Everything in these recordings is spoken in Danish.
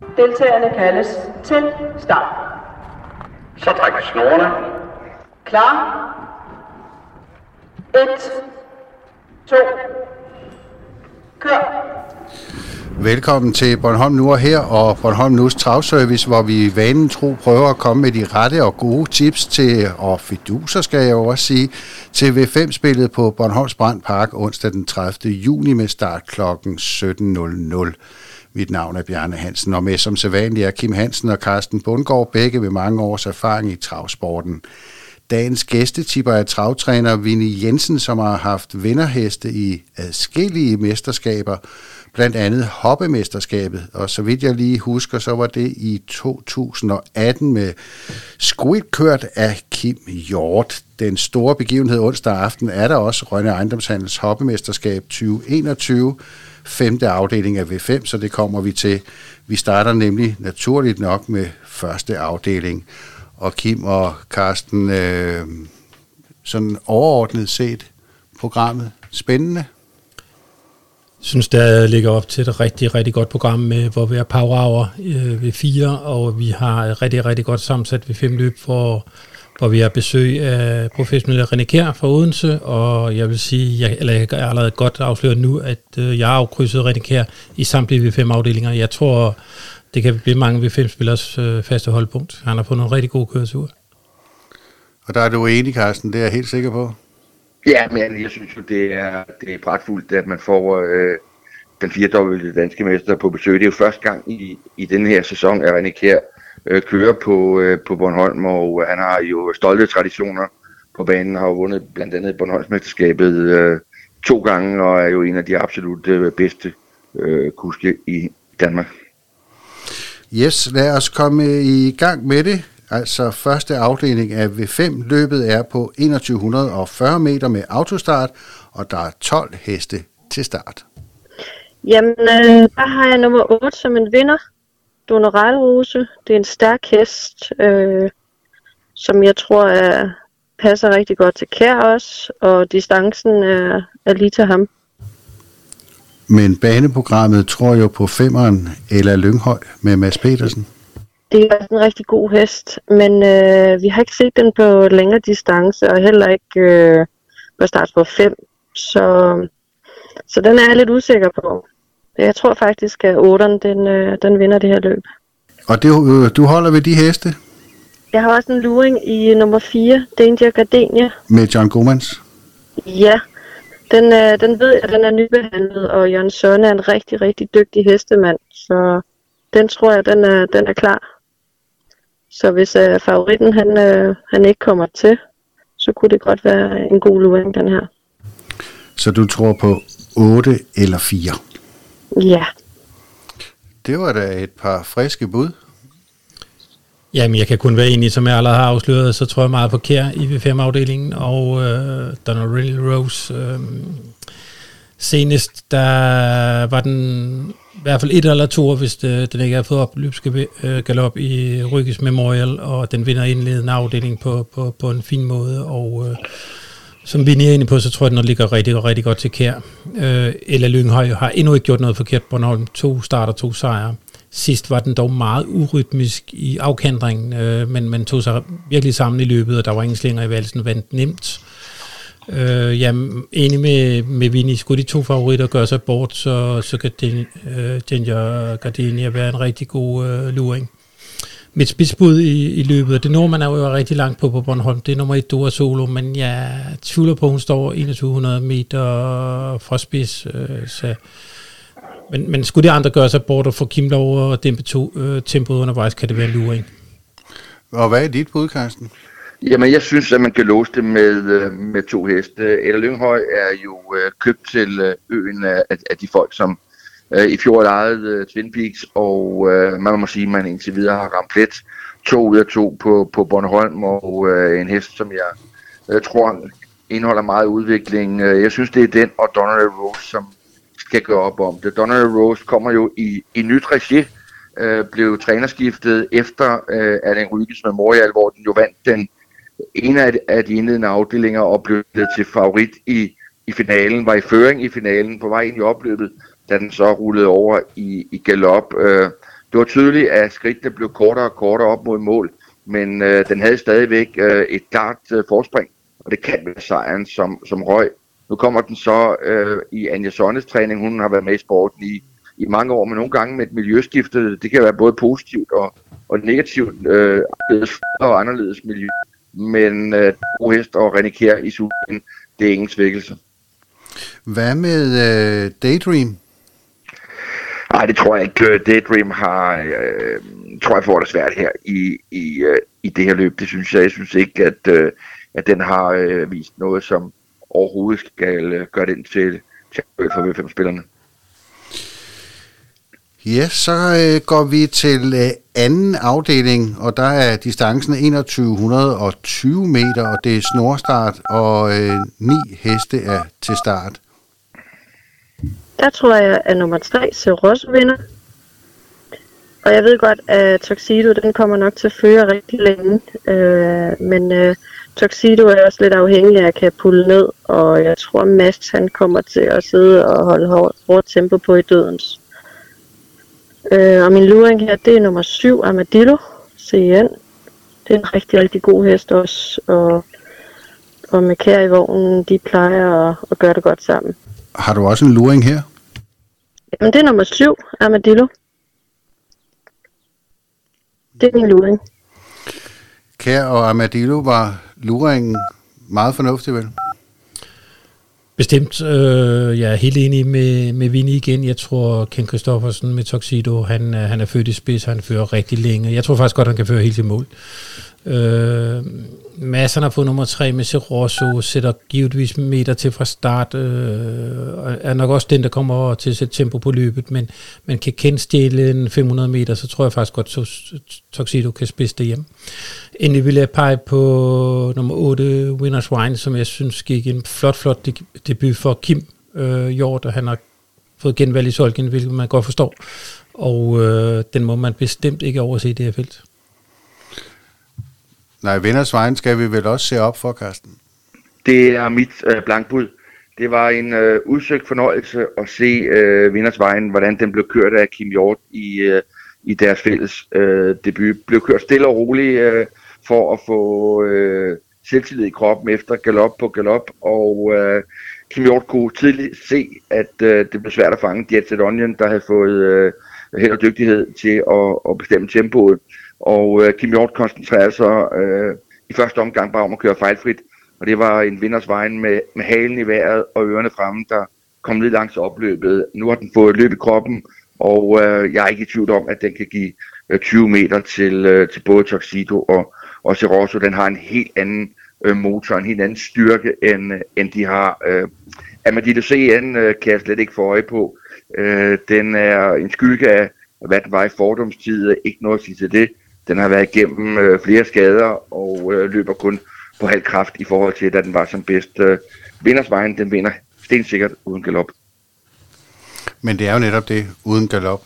Deltagerne kaldes til start. Så træk snorene. Klar. 1, 2, kør. Velkommen til Bornholm Nu og her og Bornholm Nus Travservice, hvor vi i vanen tro prøver at komme med de rette og gode tips til, og fiduser skal jeg jo også sige, til V5-spillet på Bornholms Brandpark onsdag den 30. juni med start kl. 17.00. Mit navn er Bjarne Hansen, og med som sædvanligt er Kim Hansen og Carsten Bundgaard, begge med mange års erfaring i travsporten. Dagens gæstetipper er travtræner Vinnie Jensen, som har haft vinderheste i adskillige mesterskaber, blandt andet hoppemesterskabet, og så vidt jeg lige husker, så var det i 2018 med Squid kørt af Kim Hjort. Den store begivenhed onsdag aften er der også Rønne Ejendomshandels hoppemesterskab 2021, femte afdeling af V5, så det kommer vi til. Vi starter nemlig naturligt nok med første afdeling. Og Kim og Karsten, øh, sådan overordnet set programmet, spændende? Synes, der ligger op til et rigtig, rigtig godt program, med, hvor vi er power hour øh, ved fire, og vi har et rigtig, rigtig godt sammensat ved fem løb, hvor, hvor vi har besøg af professionelle René Kjær fra Odense, og jeg vil sige, jeg, eller jeg har allerede godt afsløret nu, at øh, jeg har afkrydset René Kjær i samtlige ved fem afdelinger. Jeg tror, det kan blive mange ved fem spillers øh, faste holdpunkt. Han har fået nogle rigtig gode køreture. Og der er du enig, Carsten, det er jeg helt sikker på. Ja, men jeg synes jo, det er, det er pragtfuldt, at man får øh, den firedobbelte danske mester på besøg. Det er jo første gang i, i den her sæson, at René Kjær øh, kører på, øh, på Bornholm, og han har jo stolte traditioner på banen, har jo vundet blandt andet Bornholmsmesterskabet øh, to gange, og er jo en af de absolut øh, bedste øh, kuske i Danmark. Yes, lad os komme i gang med det. Altså første afdeling af V5 løbet er på 2140 meter med autostart, og der er 12 heste til start. Jamen, øh, der har jeg nummer 8 som en vinder. Donoralrose. Det er en stærk hest, øh, som jeg tror er, passer rigtig godt til Kær også, og distancen er, er lige til ham. Men baneprogrammet tror jo på femeren eller Lynghøj med Mads Petersen. Det er en rigtig god hest, men øh, vi har ikke set den på længere distance, og heller ikke øh, på start på 5. Så, så den er jeg lidt usikker på. Jeg tror faktisk, at 8'eren den, øh, den vinder det her løb. Og det, øh, du holder ved de heste? Jeg har også en luring i nummer 4, Danger Gardenia. Med John Gomans? Ja, den, øh, den ved jeg, den er nybehandlet, og Jørgen Søren er en rigtig, rigtig dygtig hestemand. Så den tror jeg, den er, den er klar. Så hvis øh, favoritten han, øh, han ikke kommer til, så kunne det godt være en god luring, den her. Så du tror på 8 eller 4? Ja. Det var da et par friske bud. Jamen, jeg kan kun være enig, som jeg allerede har afsløret, så tror jeg meget på Kær i V5-afdelingen, og øh, Donnell Rose. Øh, senest, der var den i hvert fald et eller to, hvis det, den ikke har fået opløbsgalop øh, i Rykkes Memorial, og den vinder indledende afdeling på, på, på en fin måde, og øh, som vi er inde på, så tror jeg, den ligger rigtig, rigtig godt til kær. Øh, Ella Lynghøj har endnu ikke gjort noget forkert på Bornholm. To starter, to sejre. Sidst var den dog meget urytmisk i afkantringen, øh, men man tog sig virkelig sammen i løbet, og der var ingen slinger i valsen, vandt nemt. Øh, ja, enig med, med Vinny. Skulle de to favoritter gøre sig bort, så, så kan den, øh, Ginger Gardenia være en rigtig god øh, luring. Mit spidsbud i, i løbet, og det når man er jo rigtig langt på på Bornholm, det er nummer et Dora Solo, men jeg tvivler på, at hun står 2100 meter fra spids. Øh, så men, men skulle de andre gøre sig bort og få Kim lov og dæmpe to, øh, tempoet undervejs, kan det være en luring. Og hvad er dit bud, Carsten? Jamen, jeg synes, at man kan låse det med, øh, med to heste. Eller Lynghøj er jo øh, købt til øh, øen af, af de folk, som øh, i fjor lejede øh, Twin Peaks, og øh, man må sige, at man indtil videre har ramt lidt to ud af to på, på Bornholm, og øh, en hest, som jeg øh, tror indeholder meget udvikling. Øh, jeg synes, det er den og Donald Rose, som skal gøre op om det. Donald Rose kommer jo i, i nyt regi, øh, blev trænerskiftet efter øh, Allen Ryges Memorial, hvor den jo vandt den en af, af de indledende afdelinger og blev til favorit i, i finalen, var i føring i finalen på vej ind i opløbet, da den så rullede over i, i galop. Øh, det var tydeligt, at skridtene blev kortere og kortere op mod mål, men øh, den havde stadigvæk øh, et klart øh, forspring, og det kan være sejren som, som røg. Nu kommer den så øh, i Anja Sonnes træning, hun har været med i sporten i, i mange år, men nogle gange med et miljøskifte, det kan være både positivt og, og negativt, øh, og anderledes miljø. Men øh, hest og René Kjær i Superligaen, det er ingen svækkelse. Hvad med øh, Daydream? Nej, det tror jeg ikke. Daydream har, øh, tror jeg får det svært her i, i, øh, i det her løb. Det synes jeg. Jeg synes ikke, at, øh, at den har øh, vist noget, som overhovedet skal øh, gøre den til, til for V5-spillerne. Ja, så øh, går vi til øh, anden afdeling, og der er distancen 2120 meter, og det er snorstart, og øh, ni heste er til start. Der tror jeg, at nummer 3, Seros vinder. Og jeg ved godt, at Tuxedo, den kommer nok til at føre rigtig længe. Øh, men øh, Tuxedo er også lidt afhængig af at kan pulle ned, og jeg tror, Mads han kommer til at sidde og holde hårdt tempo på i dødens. Øh, og min luring her, det er nummer 7, Armadillo, CN. Det er en rigtig, rigtig god hest også, og, og med kær i vognen, de plejer at, at gøre det godt sammen. Har du også en luring her? Jamen, det er nummer 7, Armadillo. Det er min luring. Kær og Armadillo var luringen meget fornuftig, vel? Bestemt. Øh, jeg er helt enig med, med Vinny igen. Jeg tror, Ken Christoffersen med Tuxedo, han, øh, han er født i spids, han fører rigtig længe. Jeg tror faktisk godt, han kan føre helt til mål. Øh, masserne på nummer 3 med Serosso sætter givetvis meter til fra start, øh, er nok også den, der kommer til at sætte tempo på løbet, men man kan kende en 500 meter, så tror jeg faktisk godt, at Tuxedo kan spidse det hjem. Endelig vil jeg pege på nummer 8, Winners Wine, som jeg synes gik en flot, flot debut for Kim øh, Hjort, og han har fået genvalg i Solgen, hvilket man godt forstår. Og øh, den må man bestemt ikke overse i det her felt. Nej, venners Vejen skal vi vel også se op for, Karsten? Det er mit øh, blankbud. Det var en øh, udsøgt fornøjelse at se øh, Vinders Vejen, hvordan den blev kørt af Kim Hjort i, øh, i deres fælles øh, debut. Blev kørt stille og roligt øh, for at få øh, selvtillid i kroppen efter galop på galop, og øh, Kim Hjort kunne tidligt se, at øh, det blev svært at fange Jetset Onion, der havde fået øh, held og dygtighed til at, at bestemme tempoet. Og øh, Kim Hjort koncentrerede sig øh, i første omgang bare om at køre fejlfrit. Og det var en vinders vejen med, med halen i vejret og ørerne fremme, der kom lidt langs opløbet. Nu har den fået løb i kroppen, og øh, jeg er ikke i tvivl om, at den kan give øh, 20 meter til, øh, til både Tuxedo og, og Serosso. Den har en helt anden øh, motor, en helt anden styrke, end, øh, end de har. Øh, Amadito CN øh, kan jeg slet ikke få øje på. Øh, den er en skygge af, hvad den var i fordomstid. Ikke noget at sige til det. Den har været igennem øh, flere skader og øh, løber kun på halv kraft i forhold til, da den var som bedst. Øh, vindersvejen, den vinder stensikkert uden galop. Men det er jo netop det, uden galop.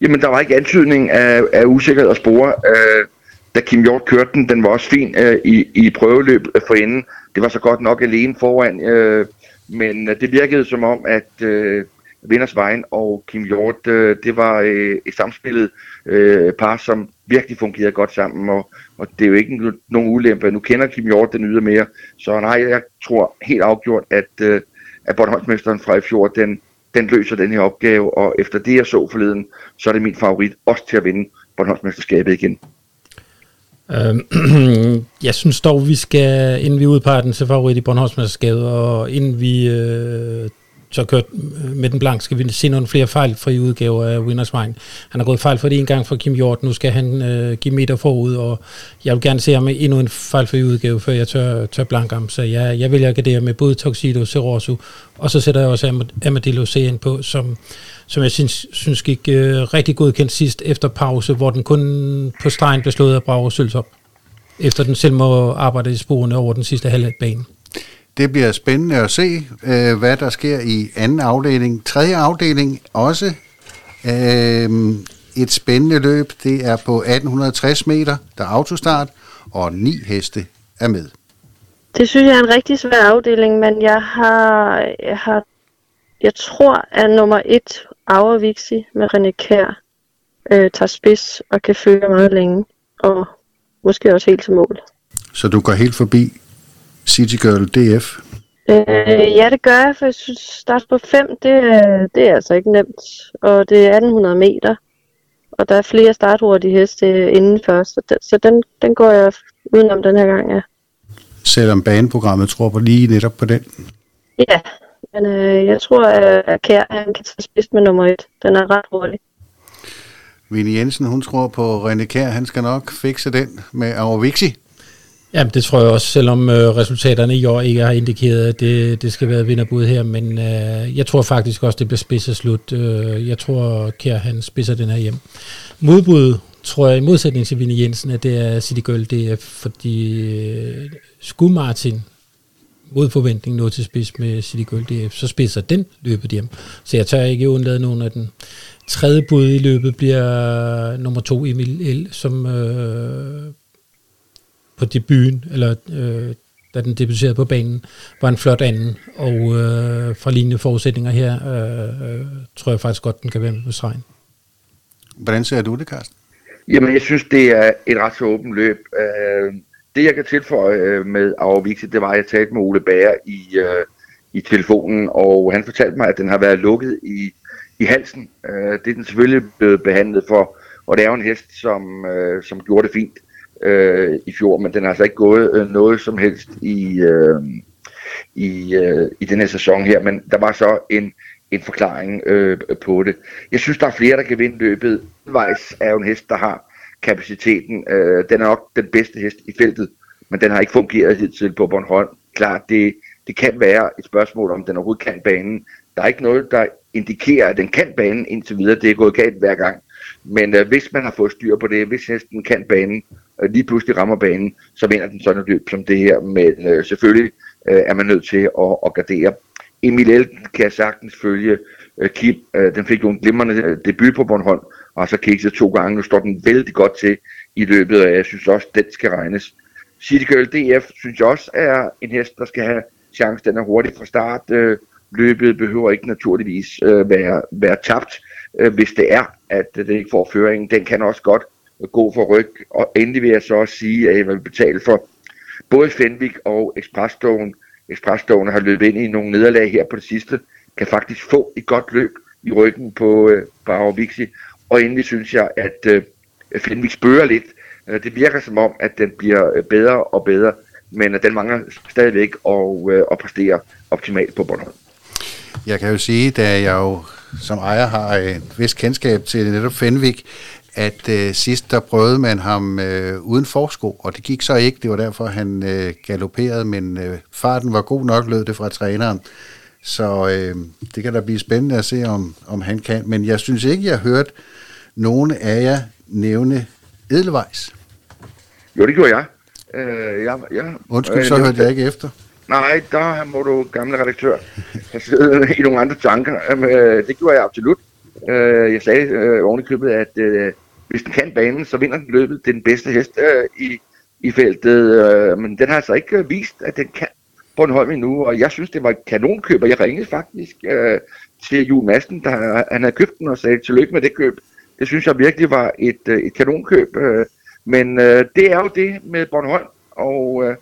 Jamen, der var ikke antydning af, af usikkerhed og spore. Øh, da Kim Hjort kørte den, den var også fin øh, i, i prøveløb for inden. Det var så godt nok alene foran, øh, men øh, det virkede som om, at øh, Vinders Vejen og Kim Hjort, øh, det var øh, et samspillet øh, par, som virkelig fungeret godt sammen, og, og det er jo ikke nogen ulempe. Nu kender Kim Hjort den yder mere, så nej, jeg tror helt afgjort, at, øh, at Bornholmsmesteren fra i fjor, den, den løser den her opgave, og efter det jeg så forleden, så er det min favorit også til at vinde Bornholmsmesterskabet igen. Øhm, jeg synes dog, vi skal, inden vi udpeger den til favorit i Bornholmsmesterskabet, og inden vi øh, så kørt øh, med den blank, skal vi se nogle flere fejlfri udgaver af Winners Wine. Han har gået fejl for det en gang for Kim Hjort, nu skal han øh, give meter forud, og jeg vil gerne se ham endnu en fejlfri udgave, før jeg tør, tør blank ham. Så jeg, jeg vælger gardere med både Tuxedo og og så sætter jeg også Amadillo CN på, som, som jeg synes, synes gik øh, rigtig godkendt sidst efter pause, hvor den kun på stregen blev slået af Brauer Sølsop, efter den selv må arbejde i sporene over den sidste halve bane. Det bliver spændende at se, øh, hvad der sker i anden afdeling. Tredje afdeling også øh, et spændende løb. Det er på 1860 meter, der er autostart, og ni heste er med. Det synes jeg er en rigtig svær afdeling, men jeg har, jeg har jeg tror, at nummer et, Aura Vixi med René Kær, øh, tager spids og kan føre meget længe. Og måske også helt til mål. Så du går helt forbi City Girl DF? Øh, ja, det gør jeg, for jeg synes, start på 5, det, er- det er altså ikke nemt. Og det er 1800 meter, og der er flere starthurtige heste inden først, så den, så den, den går jeg udenom den her gang, ja. Selvom baneprogrammet tror på lige netop på den. Ja, men øh, jeg tror, at, Kjær han kan tage spids med nummer 1. Den er ret hurtig. Vinnie Jensen, hun tror på René Kjær, han skal nok fikse den med Arovixi. Jamen, det tror jeg også, selvom øh, resultaterne i år ikke har indikeret, at det, det skal være vinderbud her, men øh, jeg tror faktisk også, det bliver spids slut. Øh, jeg tror, Kjær han spidser den her hjem. Modbud tror jeg i modsætning til Vinnie Jensen, at det er City Girl DF, fordi øh, skulle Martin mod forventning nå til spids med City Girl DF, så spidser den løbet hjem. Så jeg tør ikke undlade nogen af den. Tredje bud i løbet bliver øh, nummer to Emil L, som øh, på debuten, eller øh, da den debuterede på banen, var en flot anden. Og øh, fra lignende forudsætninger her, øh, øh, tror jeg faktisk godt, den kan være med på stregen. Hvordan ser du det, Carsten? Jamen, jeg synes, det er et ret så åbent løb. Øh, det, jeg kan tilføje øh, med Aarvixi, det var, at jeg talte med Ole Bager i, øh, i telefonen, og han fortalte mig, at den har været lukket i, i halsen. Øh, det er den selvfølgelig blevet behandlet for, og det er jo en hest, som, øh, som gjorde det fint øh, i fjor, men den har altså ikke gået øh, noget som helst i, øh, i, øh, i den her sæson her, men der var så en, en forklaring øh, på det. Jeg synes, der er flere, der kan vinde løbet. Vejs er jo en hest, der har kapaciteten. Øh, den er nok den bedste hest i feltet, men den har ikke fungeret hidtil på Bornholm. Klart, det, det kan være et spørgsmål, om den overhovedet kan banen. Der er ikke noget, der indikerer, at den kan banen indtil videre. Det er gået galt hver gang. Men øh, hvis man har fået styr på det, hvis hesten kan banen, Øh, lige pludselig rammer banen, så vinder den sådan et løb som det her. Men øh, selvfølgelig øh, er man nødt til at, at gardere. Emil Elten kan jeg sagtens følge. Øh, Kim, øh, den fik jo en glimrende øh, debut på Bornholm, og så kikset to gange. Nu står den vældig godt til i løbet, og jeg synes også, den skal regnes. City Girl DF synes jeg også er en hest, der skal have chance. Den er hurtig fra start. Øh, løbet behøver ikke naturligvis øh, være, være tabt, øh, hvis det er, at øh, ikke får føringen. Den kan også godt god for ryg. Og endelig vil jeg så også sige, at jeg vil betale for både Fenvik og Expressdogen. Expressdogen har løbet ind i nogle nederlag her på det sidste, kan faktisk få et godt løb i ryggen på, øh, på Arovixi. Og endelig synes jeg, at øh, Fenvik spørger lidt. Øh, det virker som om, at den bliver øh, bedre og bedre, men at den mangler stadigvæk at, øh, at præstere optimalt på Bornholm. Jeg kan jo sige, da jeg jo som ejer har et vist kendskab til netop Fenvik, at øh, sidst der prøvede man ham øh, uden forsko, og det gik så ikke. Det var derfor, han øh, galopperede, men øh, farten var god nok, lød det fra træneren. Så øh, det kan da blive spændende at se, om, om han kan. Men jeg synes ikke, jeg har hørt nogen af jer nævne Edelweiss. Jo, det gjorde jeg. Øh, jeg, jeg Undskyld, øh, så hørte jeg ikke efter. Nej, der må du, gamle redaktør, have siddet i nogle andre tanker. Øh, det gjorde jeg absolut. Øh, jeg sagde øh, oven i købet, at øh, hvis den kan banen, så vinder den løbet. Det er den bedste hest øh, i, i feltet. Øh, men den har altså ikke øh, vist, at den kan Bornholm endnu. Og jeg synes, det var et kanonkøb, og jeg ringede faktisk øh, til Jules Madsen, der han havde købt den og sagde tillykke med det køb. Det synes jeg virkelig var et, øh, et kanonkøb. Øh, men øh, det er jo det med Bornholm, og øh,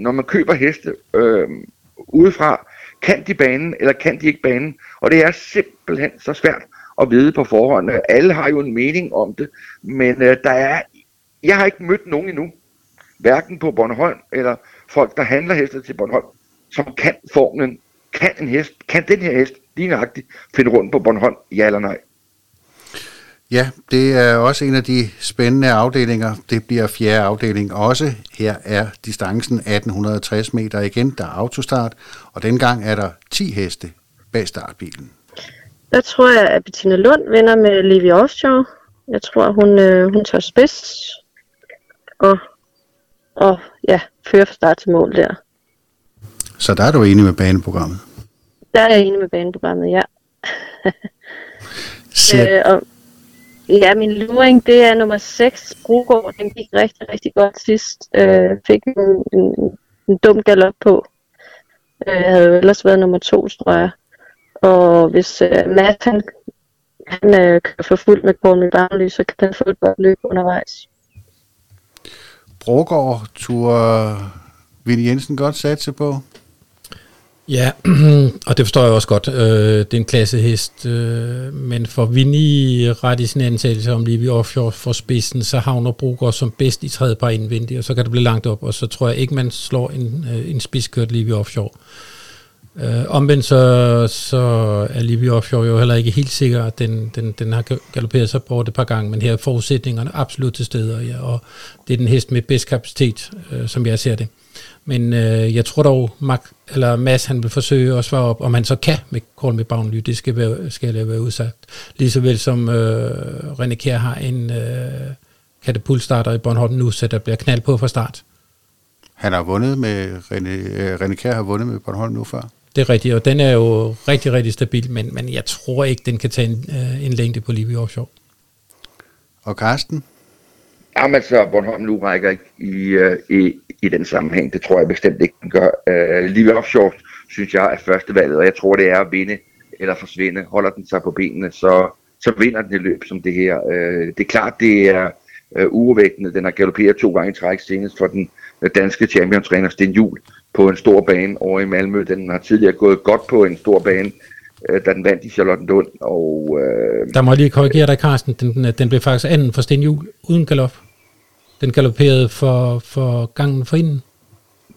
når man køber heste øh, udefra, kan de banen, eller kan de ikke banen? Og det er simpelthen så svært at vide på forhånd. Alle har jo en mening om det, men øh, der er, jeg har ikke mødt nogen endnu, hverken på Bornholm, eller folk, der handler heste til Bornholm, som kan formlen, kan en hest, kan den her hest lige nøjagtigt finde rundt på Bornholm, ja eller nej? Ja, det er også en af de spændende afdelinger. Det bliver fjerde afdeling også. Her er distancen 1860 meter igen. Der er autostart, og dengang er der 10 heste bag startbilen. Der tror jeg, at Bettina Lund vinder med Levi Offshore. Jeg tror, hun, øh, hun tager spids. Og, og ja, fører fra start til mål der. Så der er du enig med baneprogrammet. Der er jeg enig med baneprogrammet, ja. Øh, og, ja, min luring, det er nummer 6, Brugård. Den gik rigtig, rigtig godt sidst. Øh, fik en, en, en dum galop på. Øh, havde jo ellers været nummer 2, tror jeg. Og hvis øh, Matt han han øh, kører for fuldt med Call Me Barnley, så kan han få et godt løb undervejs. Brogård turde Vinnie Jensen godt satse på? Ja, og det forstår jeg også godt. Øh, det er en klassehest, øh, men for Vinnie ret i sin antagelse om lige vi offshore for spidsen, så havner Brugård som bedst i tredje par indvendigt, og så kan det blive langt op, og så tror jeg ikke, man slår en, øh, en spidskørt lige offshore. Øh, Øh, omvendt så, så er Libby Offshore jo heller ikke helt sikker, at den, den, den har galopperet sig bort et par gange, men her er forudsætningerne absolut til stede, og, ja, og det er den hest med bedst kapacitet, øh, som jeg ser det. Men øh, jeg tror dog, Mark, eller Mads han vil forsøge at svare op, om han så kan med Call Me Boundly, det skal, være, skal jeg være udsagt. Lige vel som øh, René Kjær har en øh, katapultstarter i Bornholm nu, så der bliver knald på fra start. Han har vundet med, René, øh, René Kjær har vundet med Bornholm nu før. Det er rigtigt, og den er jo rigtig, rigtig stabil, men, men jeg tror ikke, den kan tage en, øh, en længde på Livy Offshore. Og Karsten? Jamen så Bornholm nu rækker ikke i, øh, i, i den sammenhæng. Det tror jeg bestemt ikke, den gør. Uh, Livy Offshore synes jeg er første valget, og jeg tror, det er at vinde eller forsvinde. Holder den sig på benene, så, så vinder den et løb som det her. Uh, det er klart, det er uh, urovækkende. Den har galopperet to gange i træk senest for den danske champion-træner Sten Juhl på en stor bane over i Malmø. Den har tidligere gået godt på en stor bane, øh, da den vandt i Charlottenlund. Og, øh, Der må jeg lige korrigere dig, Carsten. Den, den, blev faktisk anden for Sten Juhl, uden galop. Den galopperede for, for gangen for inden.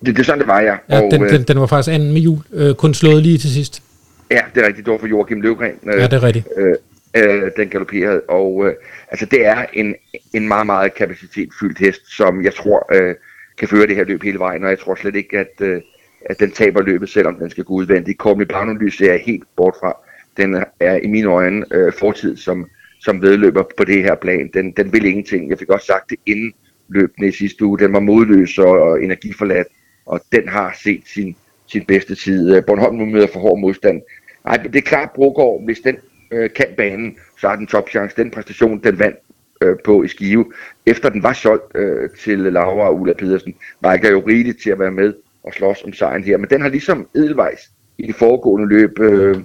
Det, det er sådan, det var, ja. ja og, den, den, den var faktisk anden med jul, øh, kun slået lige til sidst. Ja, det er rigtigt. Det var for Joachim Løvgren. Øh, ja, det er rigtigt. Øh, øh, den galopperede. Og øh, altså, det er en, en meget, meget kapacitetfyldt hest, som jeg tror... Øh, kan føre det her løb hele vejen, og jeg tror slet ikke, at, øh, at den taber løbet, selvom den skal gå udvendigt. Corby Barnum ser jeg helt bort fra. Den er i mine øjne øh, fortid som, som vedløber på det her plan. Den, den vil ingenting. Jeg fik også sagt det inden løbende i sidste uge. Den var modløs og energiforladt, og den har set sin, sin bedste tid. Øh, Bornholm nu møder for hård modstand. Nej, det er klart, Brogaard, hvis den øh, kan banen, så har den topchance. Den præstation, den vandt øh, på i Skive, efter den var solgt øh, til Laura og Ulla Pedersen, rækker jo rigeligt til at være med og slås om sejren her. Men den har ligesom Edelweiss i det foregående løb øh,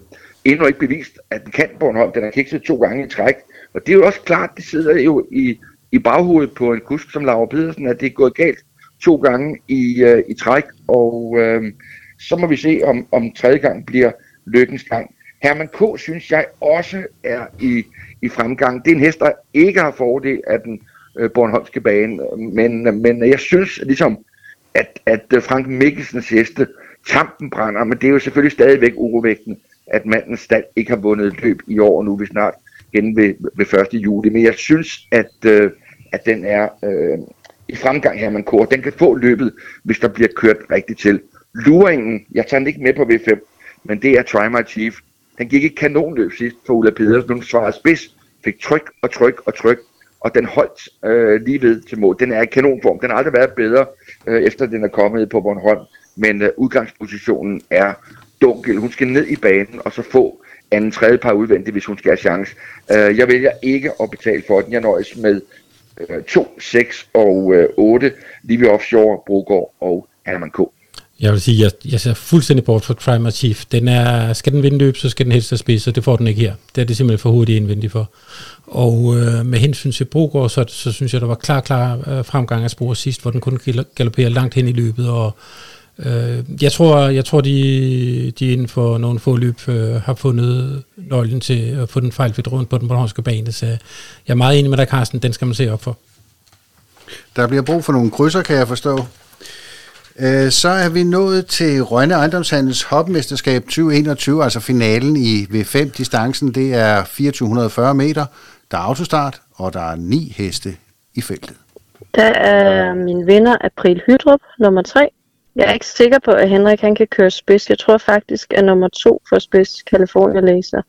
endnu ikke bevist, at den kan Bornholm. Den har kikset to gange i træk. Og det er jo også klart, det sidder jo i, i baghovedet på en kusk som Laura Pedersen, at det er gået galt to gange i, øh, i træk. Og øh, så må vi se, om, om tredje gang bliver lykkens gang. Herman K. synes jeg også er i, i fremgang. Det er en hest, der ikke har fordel af den øh, Bornholmske bane, men, men jeg synes ligesom, at, at øh, Frank Mikkelsens heste, tampen brænder, men det er jo selvfølgelig stadigvæk urovægtende, at mandens stald ikke har vundet løb i år, og nu er vi snart igen ved, ved 1. juli. Men jeg synes, at, øh, at den er øh, i fremgang her, man kører. Den kan få løbet, hvis der bliver kørt rigtigt til. Luringen, jeg tager den ikke med på V5, men det er Try My Chief. Den gik ikke kanonløb sidst for Ulla Pedersen. Hun svarede spids, fik tryk og tryk og tryk, og den holdt øh, lige ved til mål. Den er i kanonform. Den har aldrig været bedre, øh, efter den er kommet på Bornholm. Men øh, udgangspositionen er dunkel. Hun skal ned i banen og så få anden tredje par udvendigt, hvis hun skal have chance. Øh, jeg vælger ikke at betale for den. Jeg nøjes med øh, 2, 6 og øh, 8. Livy Offshore, Brogård og Herman K. Jeg vil sige, jeg, jeg ser fuldstændig bort fra Crime Chief. Den er, skal den vinde løb, så skal den helst have spids, og det får den ikke her. Det er det simpelthen for hurtigt indvendigt for. Og øh, med hensyn til Brogård, så, så synes jeg, der var klar, klar øh, fremgang af spor sidst, hvor den kunne galoppere langt hen i løbet, og øh, jeg tror, jeg tror de, de inden for nogle få løb øh, har fundet nøglen til at få den fejlfrit rundt på den bornholmske bane, så jeg er meget enig med dig, Carsten, den skal man se op for. Der bliver brug for nogle krydser, kan jeg forstå. Øh, så er vi nået til Rønne Ejendomshandels hopmesterskab 2021, altså finalen i V5-distancen. Det er 2440 meter, der er autostart, og der er ni heste i feltet. Der er min vinder April Hydrup, nummer 3. Jeg er ikke sikker på, at Henrik han kan køre spids. Jeg tror faktisk, at nummer 2 for spids, California Laser.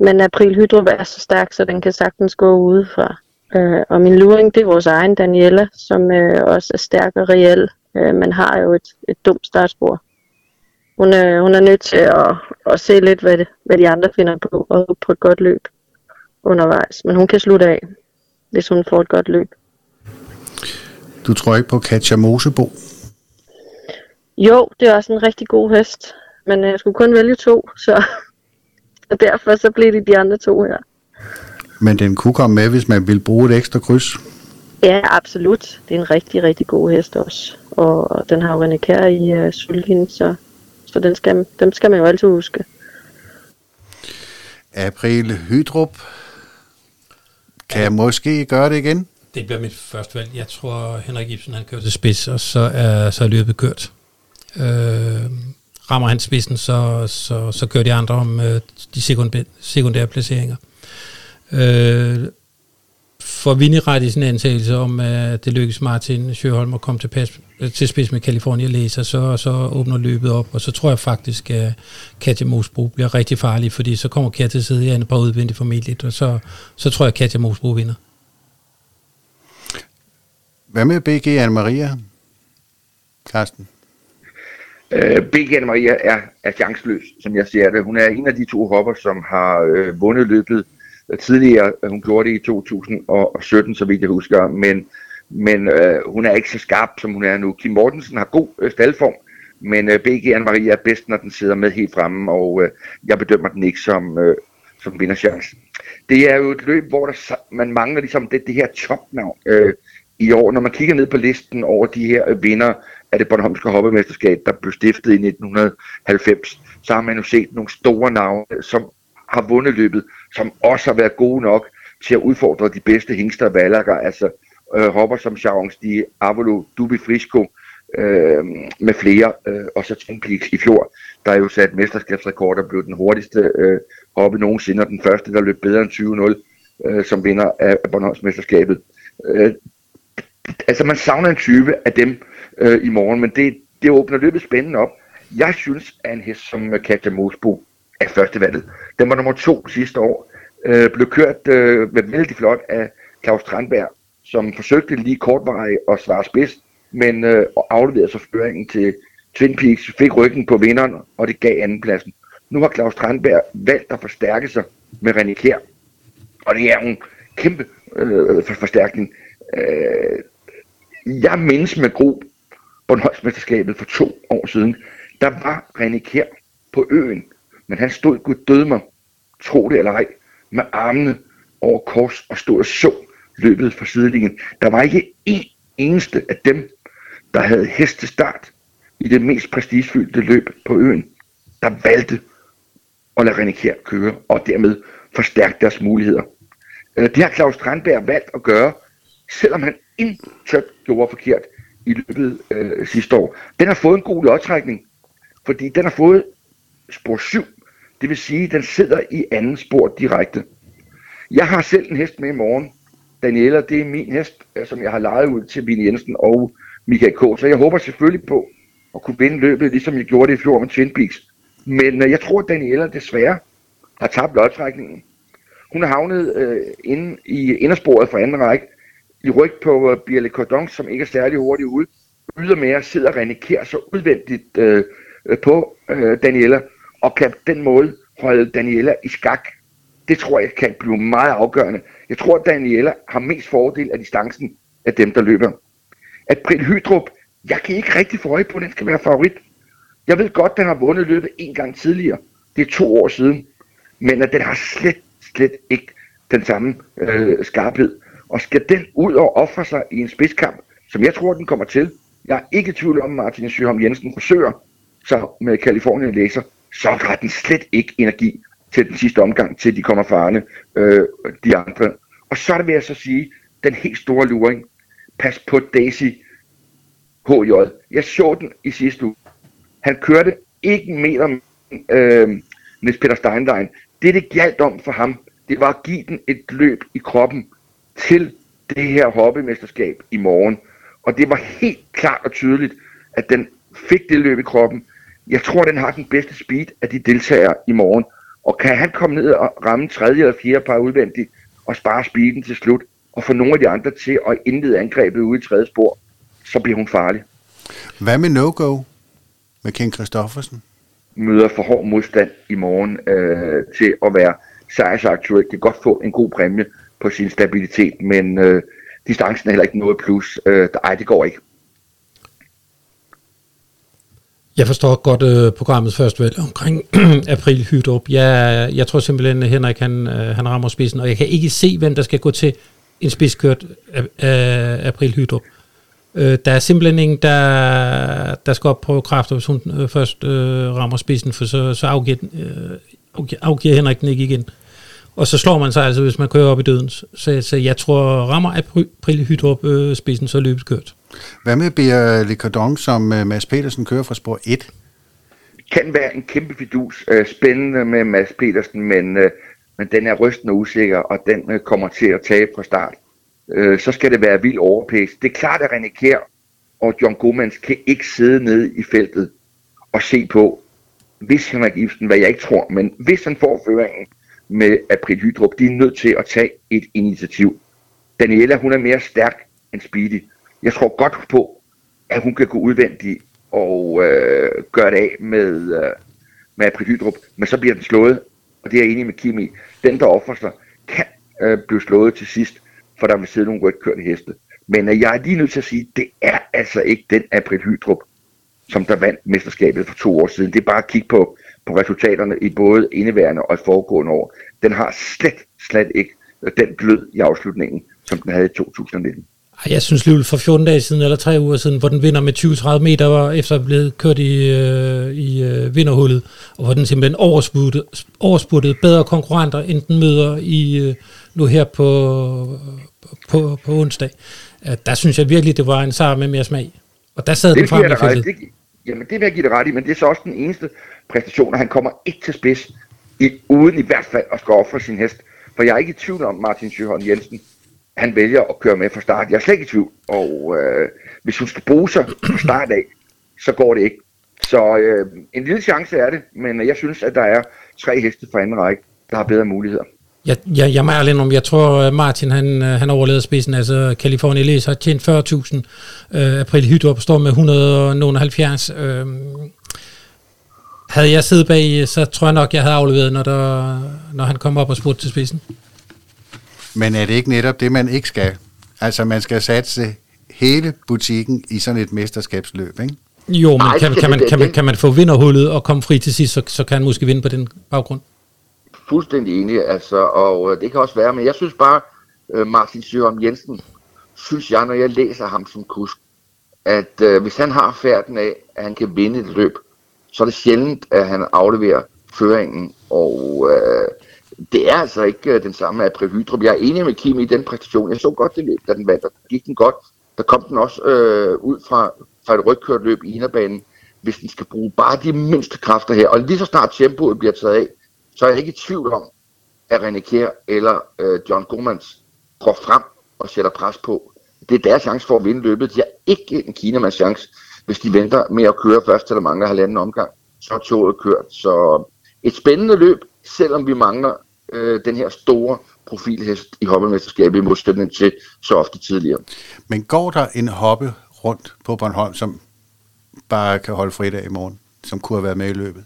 Men April Hydrup er så stærk, så den kan sagtens gå udefra. Øh, og min luring, det er vores egen Daniela, som øh, også er stærk og reel. Øh, man har jo et, et dumt startspor. Hun er, hun er nødt til at, at se lidt, hvad, det, hvad de andre finder på, og på et godt løb undervejs. Men hun kan slutte af, hvis hun får et godt løb. Du tror ikke på Katja Mosebo? Jo, det er også en rigtig god hest. Men jeg skulle kun vælge to, så og derfor så blev det de andre to her. Men den kunne komme med, hvis man ville bruge et ekstra kryds. Ja, absolut. Det er en rigtig, rigtig god hest også. Og den har jo René Kjær i uh, Sølvhin, så, så den skal, dem skal man jo altid huske. April Hydrup. Kan jeg måske gøre det igen? Det bliver mit første valg. Jeg tror, Henrik Ibsen han kører til spids, og så er, så er løbet kørt. Øh, rammer han spidsen, så, så, så kører de andre om øh, de sekundære, sekundære placeringer. Øh, for vinderet i sin antagelse om, at det lykkes Martin Sjøholm at komme til, pas, til spids med California Laser, så, så åbner løbet op, og så tror jeg faktisk, at Katja Mosbro bliver rigtig farlig, fordi så kommer Katja til at sidde i andet par udvendigt formidligt, og så, så tror jeg, at Katja Mosbro vinder. Hvad med BG Anne-Maria, Karsten? Øh, BG Anne-Maria er, er chanceløs, som jeg ser det. Hun er en af de to hopper, som har øh, vundet løbet tidligere. Øh, hun gjorde det i 2017, så vidt jeg husker, men, men øh, hun er ikke så skarp, som hun er nu. Kim Mortensen har god øh, staldform, men øh, BG Anne-Maria er bedst, når den sidder med helt fremme, og øh, jeg bedømmer den ikke som, øh, som vinderchance. Det er jo et løb, hvor der, man mangler ligesom det, det her topnavn øh, i år. Når man kigger ned på listen over de her øh, vinder af det Bornholmske Hoppemesterskab, der blev stiftet i 1990, så har man jo set nogle store navne, som har vundet løbet, som også har været gode nok til at udfordre de bedste hængster og valakker, altså øh, hopper som Charles de Avalo, Dubi Frisco, øh, med flere, øh, og så Twin i fjor, der er jo sat mesterskabsrekord og blev den hurtigste øh, hoppe nogensinde, og den første, der løb bedre end 20-0, øh, som vinder af Bornholms mesterskabet. Øh, altså man savner en type af dem øh, i morgen, men det, det åbner løbet spændende op. Jeg synes, at en hest som Katja Mosbo er førstevalget. Den var nummer to sidste år. Øh, blev kørt øh, vældig flot af Claus Strandberg, som forsøgte lige kortvarigt at svare spids, men øh, afleverede så føringen til Twin Peaks, fik ryggen på vinderen, og det gav andenpladsen. Nu har Claus Strandberg valgt at forstærke sig med René Kjær, og det er en kæmpe øh, forstærkning. Øh, jeg mindes med Gro Bornholmsmesterskabet for to år siden, der var René Kjær på øen men han stod, Gud døde mig, tro det eller ej, med armene over kors og stod og så løbet fra sidelinjen. Der var ikke en eneste af dem, der havde hestestart i det mest prestigefyldte løb på øen, der valgte at lade René Kjær køre, og dermed forstærke deres muligheder. Det har Claus Strandberg valgt at gøre, selvom han intet gjorde forkert i løbet øh, sidste år. Den har fået en god lodtrækning, fordi den har fået spor 7 det vil sige, at den sidder i anden spor direkte. Jeg har selv en hest med i morgen. Daniela, det er min hest, øh, som jeg har lejet ud til Vine Jensen og Michael K. Så jeg håber selvfølgelig på at kunne vinde løbet, ligesom jeg gjorde det i fjor med Twin Peaks. Men øh, jeg tror, at Daniela desværre har tabt lodtrækningen. Hun er havnet øh, inde i indersporet for anden række, i ryg på øh, Birle Cordon, som ikke er særlig hurtigt ude. Ydermere sidder René Kjær så udvendigt øh, øh på øh, Daniela, og kan den måde holde Daniela i skak. Det tror jeg kan blive meget afgørende. Jeg tror, at Daniela har mest fordel af distancen af dem, der løber. At Britt Hydrup, jeg kan ikke rigtig få øje på, at den skal være favorit. Jeg ved godt, at den har vundet løbet en gang tidligere. Det er to år siden. Men at den har slet, slet ikke den samme øh, skarphed. Og skal den ud og ofre sig i en spidskamp, som jeg tror, den kommer til. Jeg er ikke i tvivl om, at Martin Søholm Jensen forsøger sig med Kalifornien læser så har den slet ikke energi til den sidste omgang, til de kommer farne, øh, de andre. Og så vil jeg så sige, den helt store luring, pas på Daisy HJ. Jeg så den i sidste uge. Han kørte ikke en meter øh, Niels Peter Steinlein. Det, det galt om for ham, det var at give den et løb i kroppen til det her hoppemesterskab i morgen. Og det var helt klart og tydeligt, at den fik det løb i kroppen, jeg tror, den har den bedste speed af de deltagere i morgen. Og kan han komme ned og ramme tredje eller fjerde par udvendigt og spare speeden til slut, og få nogle af de andre til at indlede angrebet ude i tredje spor, så bliver hun farlig. Hvad med no-go med Ken Christoffersen? Møder for hård modstand i morgen øh, til at være sejrsaktuel. Det kan godt få en god præmie på sin stabilitet, men øh, distancen er heller ikke noget plus. Øh, ej, det går ikke. Jeg forstår godt øh, programmet først vel omkring april Hydrup. Jeg, jeg tror simpelthen, at Henrik han, øh, han rammer spidsen, og jeg kan ikke se, hvem der skal gå til en spidskørt af, af april Hydrup. Øh, der er simpelthen ingen, der, der skal op på kræfter, hvis hun øh, først øh, rammer spidsen, for så, så afgiver, uh, afgiver Henrik den ikke igen. Og så slår man sig altså, hvis man kører op i døden. Så, så jeg tror, rammer april Hydrup øh, spidsen, så er løbet kørt. Hvad med Bia Le Cordon, som øh, Mads Petersen kører fra spor 1? Kan være en kæmpe fidus. Øh, spændende med Mads Petersen, men, øh, men den er rystende usikker, og den kommer til at tabe fra start. Så skal det være vild overpæs. Det er klart, at René Kjær og John Gomans kan ikke sidde nede i feltet og se på, hvis Henrik Ibsen, hvad jeg ikke tror, men hvis han får føringen med April Hydrup, de er nødt til at tage et initiativ. Daniela, hun er mere stærk end Speedy jeg tror godt på, at hun kan gå udvendigt og øh, gøre det af med, øh, med April Hydrup, men så bliver den slået, og det er jeg enig med Kim i. Den, der offrer sig, kan øh, blive slået til sidst, for der vil sidde nogle rødkørte heste. Men øh, jeg er lige nødt til at sige, at det er altså ikke den April Hydrup, som der vandt mesterskabet for to år siden. Det er bare at kigge på, på resultaterne i både indeværende og i foregående år. Den har slet, slet ikke øh, den glød i afslutningen, som den havde i 2019. Jeg synes lige for 14 dage siden, eller tre uger siden, hvor den vinder med 20-30 meter, var efter at blive kørt i, øh, i øh, vinderhullet, og hvor den simpelthen overspurtede, overspurtede bedre konkurrenter, end den møder i øh, nu her på, på, på onsdag. At der synes jeg virkelig, det var en sejr med mere smag. Og der sad det den frem i feltet. Det, jamen det vil jeg give det ret i, men det er så også den eneste præstation, at han kommer ikke til spids, i, uden i hvert fald at skal ofre sin hest. For jeg er ikke i tvivl om, Martin Sjøholm Jensen han vælger at køre med fra start. Jeg er slet ikke i tvivl. Og øh, hvis hun skal bruge sig fra start af, så går det ikke. Så øh, en lille chance er det, men jeg synes, at der er tre heste fra anden række, der har bedre muligheder. Jeg, jeg, jeg må ærlig om, jeg tror, øh, Martin han, øh, han overlevede spidsen. Altså, California Lace har tjent 40.000. Øh, April Hydrup står med 170. Øh, havde jeg siddet bag, så tror jeg nok, jeg havde afleveret, når, der, når han kom op og spurgte til spidsen. Men er det ikke netop det, man ikke skal? Altså, man skal satse hele butikken i sådan et mesterskabsløb, ikke? Jo, men kan, kan, man, kan, man, kan man få vinderhullet og komme fri til sidst, så, så kan han måske vinde på den baggrund? Fuldstændig enig, altså, og øh, det kan også være, men jeg synes bare, øh, Martin Søren Jensen, synes jeg, når jeg læser ham som kusk, at øh, hvis han har færden af, at han kan vinde et løb, så er det sjældent, at han afleverer føringen, og øh, det er altså ikke øh, den samme af Hydrup. Jeg er enig med Kim i den præstation. Jeg så godt det løb, da den vandt, Der gik den godt. Der kom den også øh, ud fra, fra et rygkørt løb i inderbanen, hvis den skal bruge bare de mindste kræfter her. Og lige så snart tempoet bliver taget af, så er jeg ikke i tvivl om, at René Kjær eller øh, John Gomans går frem og sætter pres på. Det er deres chance for at vinde løbet. De har ikke en Kinamands chance, hvis de venter med at køre først, til der mangler halvanden omgang. Så er toget kørt. Så et spændende løb, selvom vi mangler øh, den her store profilhest i hoppemesterskabet i modsætning til så ofte tidligere. Men går der en hoppe rundt på Bornholm, som bare kan holde fri i morgen, som kunne have været med i løbet?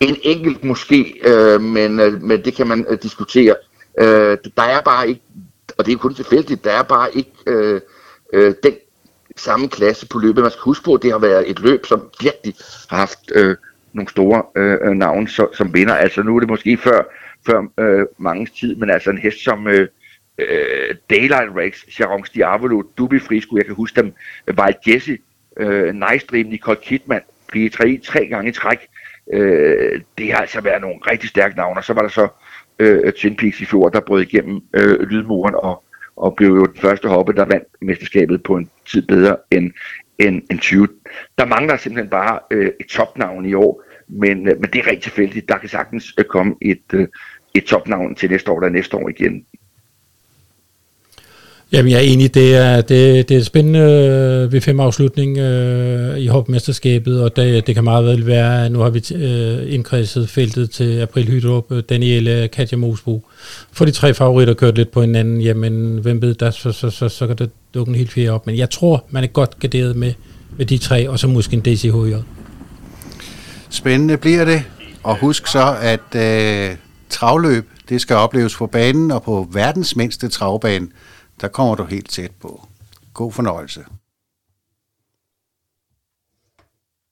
En enkelt måske, øh, men, øh, men det kan man øh, diskutere. Øh, der er bare ikke, og det er kun tilfældigt, der er bare ikke øh, øh, den samme klasse på løbet. Man skal huske på, at det har været et løb, som virkelig har haft øh, nogle store øh, navne som, som vinder. Altså nu er det måske før før øh, mange tid, men altså en hest som øh, øh, Daylight Rex, Sharon Diavolo, Dubi Frisco, jeg kan huske dem, øh, Wild Jesse, øh, Nice Dream, Nicole Kidman, Pige tre, tre gange i træk. Øh, det har altså været nogle rigtig stærke navne, og så var der så øh, Twin Peaks i fjor, der brød igennem øh, lydmuren og, og blev jo den første hoppe, der vandt mesterskabet på en tid bedre end, end, end 20. Der mangler simpelthen bare øh, et topnavn i år, men, øh, men det er rent tilfældigt. Der kan sagtens øh, komme et, øh, et topnavn til næste år, der næste år igen. Jamen jeg er enig, det er, det, det er spændende øh, V5-afslutning øh, i hopmesterskabet, og det, det kan meget vel være, nu har vi øh, indkredset feltet til April Hydrup, øh, Danielle, øh, Katja Mosbo. For de tre favoritter kørt lidt på hinanden, jamen hvem ved, der, så, så, så, så kan det dukke en helt fjerde op. Men jeg tror, man er godt garderet med, med de tre, og så måske en DCHJ. Spændende bliver det, og husk så, at øh, travløb, det skal opleves på banen og på verdens mindste travbane. Der kommer du helt tæt på. God fornøjelse.